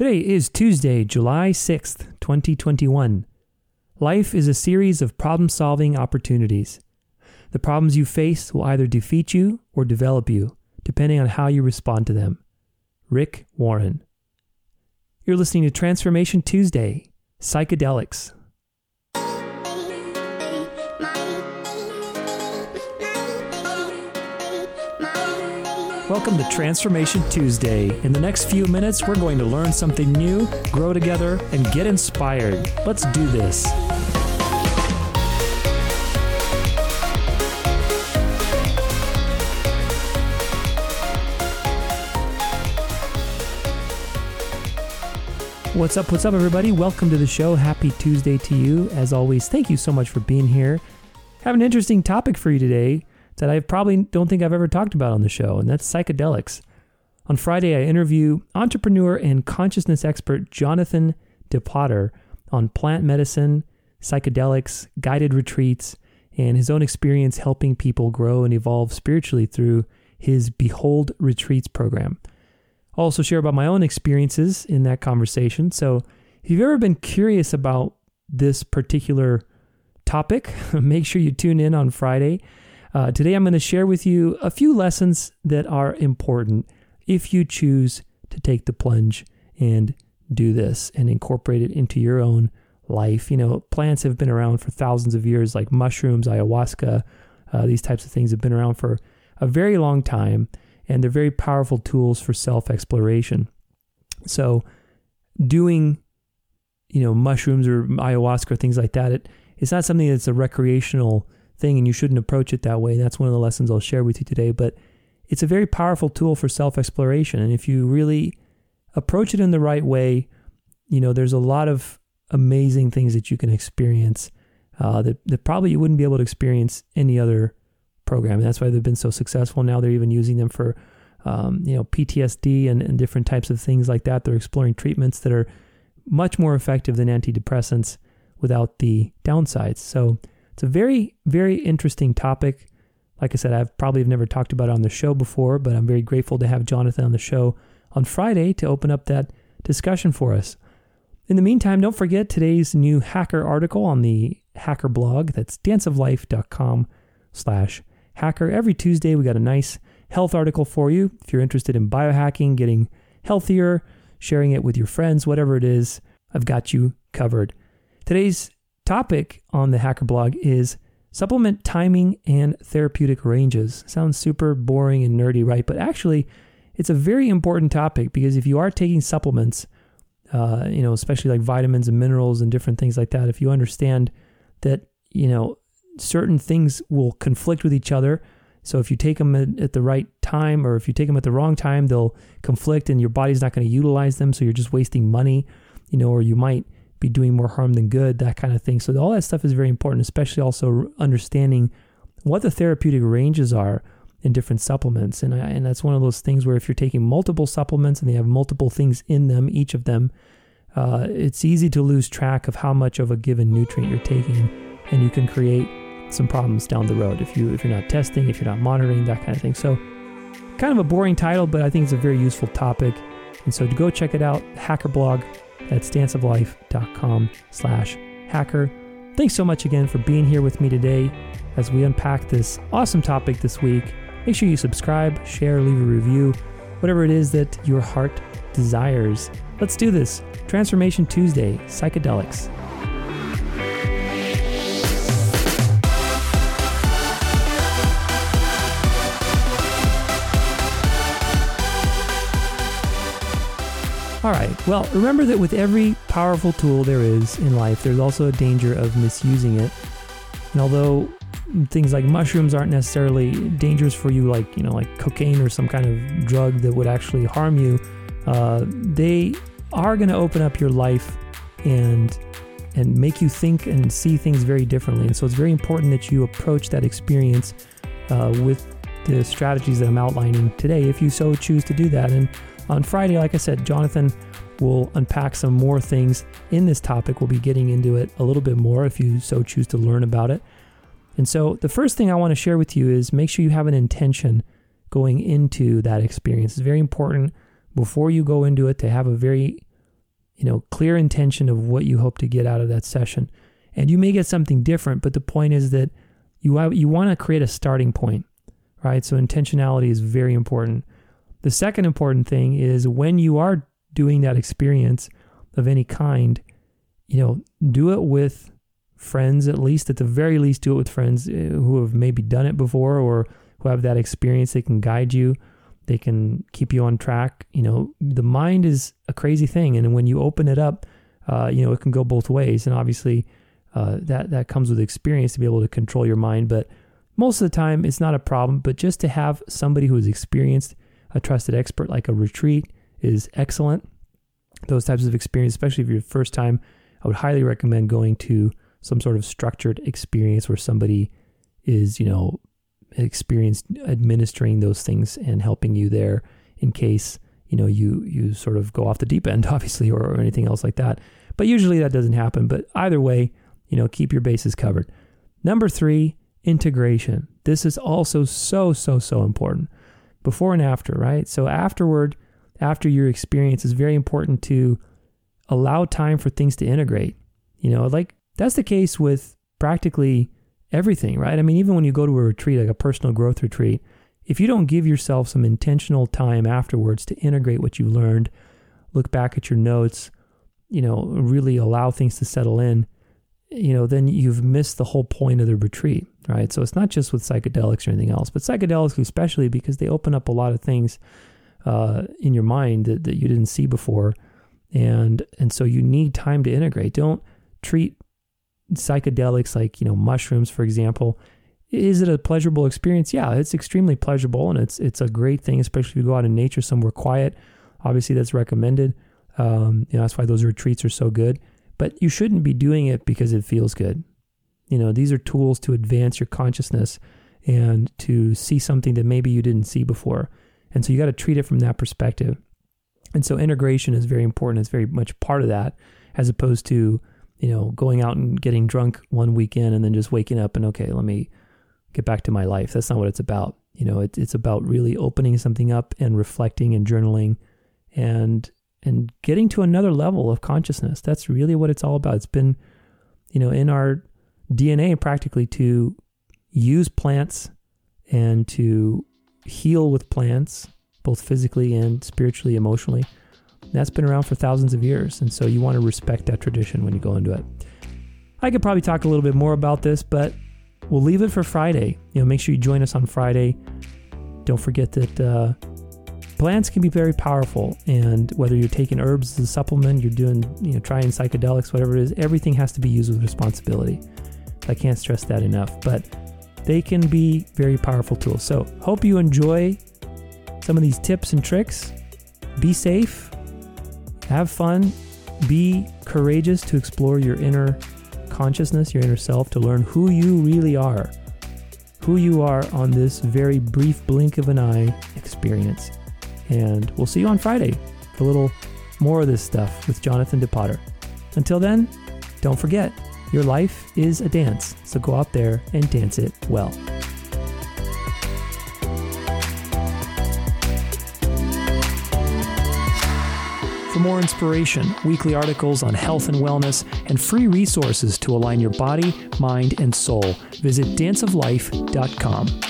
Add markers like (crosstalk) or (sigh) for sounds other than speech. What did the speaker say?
Today is Tuesday, July 6th, 2021. Life is a series of problem solving opportunities. The problems you face will either defeat you or develop you, depending on how you respond to them. Rick Warren. You're listening to Transformation Tuesday Psychedelics. Welcome to Transformation Tuesday. In the next few minutes, we're going to learn something new, grow together, and get inspired. Let's do this. What's up? What's up, everybody? Welcome to the show. Happy Tuesday to you. As always, thank you so much for being here. Have an interesting topic for you today that I probably don't think I've ever talked about on the show, and that's psychedelics. On Friday, I interview entrepreneur and consciousness expert Jonathan DePotter on plant medicine, psychedelics, guided retreats, and his own experience helping people grow and evolve spiritually through his Behold Retreats program. I'll also share about my own experiences in that conversation. So, if you've ever been curious about this particular topic, (laughs) make sure you tune in on Friday. Uh, today, I'm going to share with you a few lessons that are important if you choose to take the plunge and do this and incorporate it into your own life. You know, plants have been around for thousands of years, like mushrooms, ayahuasca, uh, these types of things have been around for a very long time, and they're very powerful tools for self exploration. So, doing, you know, mushrooms or ayahuasca or things like that, it, it's not something that's a recreational thing and you shouldn't approach it that way. That's one of the lessons I'll share with you today. But it's a very powerful tool for self exploration. And if you really approach it in the right way, you know, there's a lot of amazing things that you can experience uh, that, that probably you wouldn't be able to experience any other program. And that's why they've been so successful. Now they're even using them for, um, you know, PTSD and, and different types of things like that. They're exploring treatments that are much more effective than antidepressants without the downsides. So it's a very, very interesting topic. Like I said, I've probably have never talked about it on the show before, but I'm very grateful to have Jonathan on the show on Friday to open up that discussion for us. In the meantime, don't forget today's new hacker article on the hacker blog. That's danceoflife.com slash hacker. Every Tuesday, we got a nice health article for you. If you're interested in biohacking, getting healthier, sharing it with your friends, whatever it is, I've got you covered. Today's topic on the Hacker blog is supplement timing and therapeutic ranges. Sounds super boring and nerdy, right? But actually, it's a very important topic because if you are taking supplements, uh, you know, especially like vitamins and minerals and different things like that, if you understand that, you know, certain things will conflict with each other. So if you take them at, the right time or if you take them at the wrong time, they'll conflict and your body's not going to utilize them. So you're just wasting money, you know, or you might be doing more harm than good, that kind of thing. So all that stuff is very important, especially also understanding what the therapeutic ranges are in different supplements. And I, and that's one of those things where if you're taking multiple supplements and they have multiple things in them, each of them, uh, it's easy to lose track of how much of a given nutrient you're taking, and you can create some problems down the road if you if you're not testing, if you're not monitoring, that kind of thing. So, kind of a boring title, but I think it's a very useful topic. And so to go check it out, Hacker Blog at danceoflife.com slash hacker. Thanks so much again for being here with me today as we unpack this awesome topic this week. Make sure you subscribe, share, leave a review, whatever it is that your heart desires. Let's do this. Transformation Tuesday, Psychedelics. All right. Well, remember that with every powerful tool there is in life, there's also a danger of misusing it. And although things like mushrooms aren't necessarily dangerous for you, like you know, like cocaine or some kind of drug that would actually harm you, uh, they are going to open up your life and and make you think and see things very differently. And so it's very important that you approach that experience uh, with the strategies that I'm outlining today, if you so choose to do that. And on Friday, like I said, Jonathan will unpack some more things in this topic. We'll be getting into it a little bit more if you so choose to learn about it. And so, the first thing I want to share with you is make sure you have an intention going into that experience. It's very important before you go into it to have a very you know, clear intention of what you hope to get out of that session. And you may get something different, but the point is that you have, you want to create a starting point, right? So intentionality is very important. The second important thing is when you are doing that experience of any kind, you know, do it with friends at least at the very least do it with friends eh, who have maybe done it before or who have that experience. They can guide you. They can keep you on track. You know the mind is a crazy thing and when you open it up uh, you know it can go both ways. And obviously uh, that that comes with experience to be able to control your mind. But most of the time it's not a problem. But just to have somebody who has experienced a trusted expert like a retreat is excellent those types of experience especially if you're first time i would highly recommend going to some sort of structured experience where somebody is, you know, experienced administering those things and helping you there in case, you know, you you sort of go off the deep end, (laughs) obviously, or, or anything else like that. But usually that doesn't happen. But either way, you know, keep your bases covered. Number three, integration. This is also so, so, so important. Before and after, right? So afterward, after your experience, is very important to allow time for things to integrate. You know, like that's the case with practically everything, right? I mean, even when you go to a retreat, like a personal growth retreat, if you don't give yourself some intentional time afterwards to integrate what you learned, look back at your notes, you know, really allow things to settle in, you know, then you've missed the whole point of the retreat, right? So it's not just with psychedelics or anything else, but psychedelics especially because they open up a lot of things uh, in your mind that, that you didn't see before. And and so you need time to integrate. Don't treat psychedelics like you know mushrooms for example is it a pleasurable experience yeah it's extremely pleasurable and it's it's a great thing especially if you go out in nature somewhere quiet obviously that's recommended um, you know that's why those retreats are so good but you shouldn't be doing it because it feels good you know these are tools to advance your consciousness and to see something that maybe you didn't see before and so you got to treat it from that perspective and so integration is very important it's very much part of that as opposed to you know, going out and getting drunk one weekend and then just waking up and okay, let me get back to my life. That's not what it's about. You know, it, it's about really opening something up and reflecting and journaling and and getting to another level of consciousness. That's really what it's all about. It's been, you know, in our DNA practically to use plants and to heal with plants, both physically and spiritually, emotionally. That's been around for thousands of years. And so you want to respect that tradition when you go into it. I could probably talk a little bit more about this, but we'll leave it for Friday. You know, make sure you join us on Friday. Don't forget that uh, plants can be very powerful, and whether you're taking herbs as a supplement, you're doing, you know, trying psychedelics, whatever it is, everything has to be used with responsibility. I can't stress that enough, but they can be very powerful tools. So, hope you enjoy some of these tips and tricks. Be safe, have fun, be courageous to explore your inner consciousness, your inner self, to learn who you really are, who you are on this very brief blink of an eye experience. And we'll see you on Friday for a little more of this stuff with Jonathan DePotter. Until then, don't forget, your life is a dance, so go out there and dance it well. For more inspiration, weekly articles on health and wellness, and free resources to align your body, mind, and soul, visit danceoflife.com.